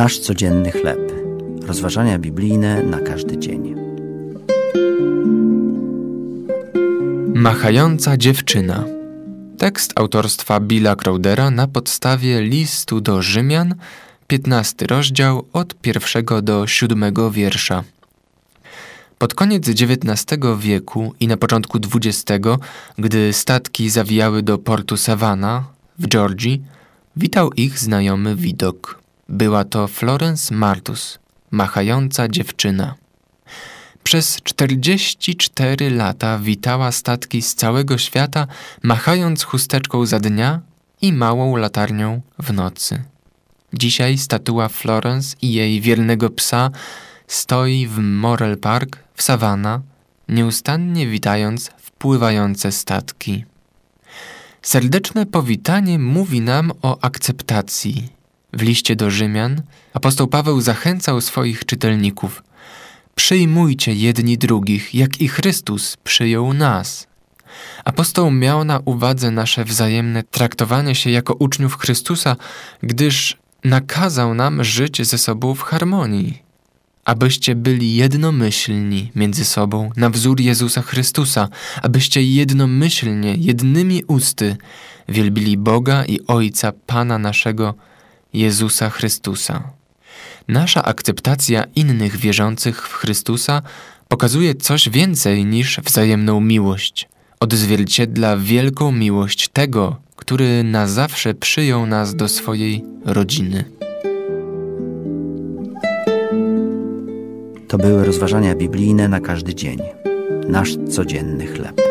Nasz codzienny chleb. Rozważania biblijne na każdy dzień. Machająca dziewczyna. Tekst autorstwa Billa Crowdera na podstawie listu do Rzymian, 15 rozdział od pierwszego do siódmego wiersza. Pod koniec XIX wieku i na początku XX, gdy statki zawijały do portu Savannah w Georgii, witał ich znajomy widok. Była to Florence Martus, machająca dziewczyna. Przez 44 lata witała statki z całego świata, machając chusteczką za dnia i małą latarnią w nocy. Dzisiaj statua Florence i jej wiernego psa stoi w Morel Park w Savannah, nieustannie witając wpływające statki. Serdeczne powitanie mówi nam o akceptacji. W liście do Rzymian apostoł Paweł zachęcał swoich czytelników: Przyjmujcie jedni drugich, jak i Chrystus przyjął nas. Apostoł miał na uwadze nasze wzajemne traktowanie się jako uczniów Chrystusa, gdyż nakazał nam żyć ze sobą w harmonii abyście byli jednomyślni między sobą na wzór Jezusa Chrystusa, abyście jednomyślnie, jednymi usty wielbili Boga i Ojca Pana naszego Jezusa Chrystusa. Nasza akceptacja innych wierzących w Chrystusa pokazuje coś więcej niż wzajemną miłość. Odzwierciedla wielką miłość tego, który na zawsze przyjął nas do swojej rodziny. To były rozważania biblijne na każdy dzień. Nasz codzienny chleb.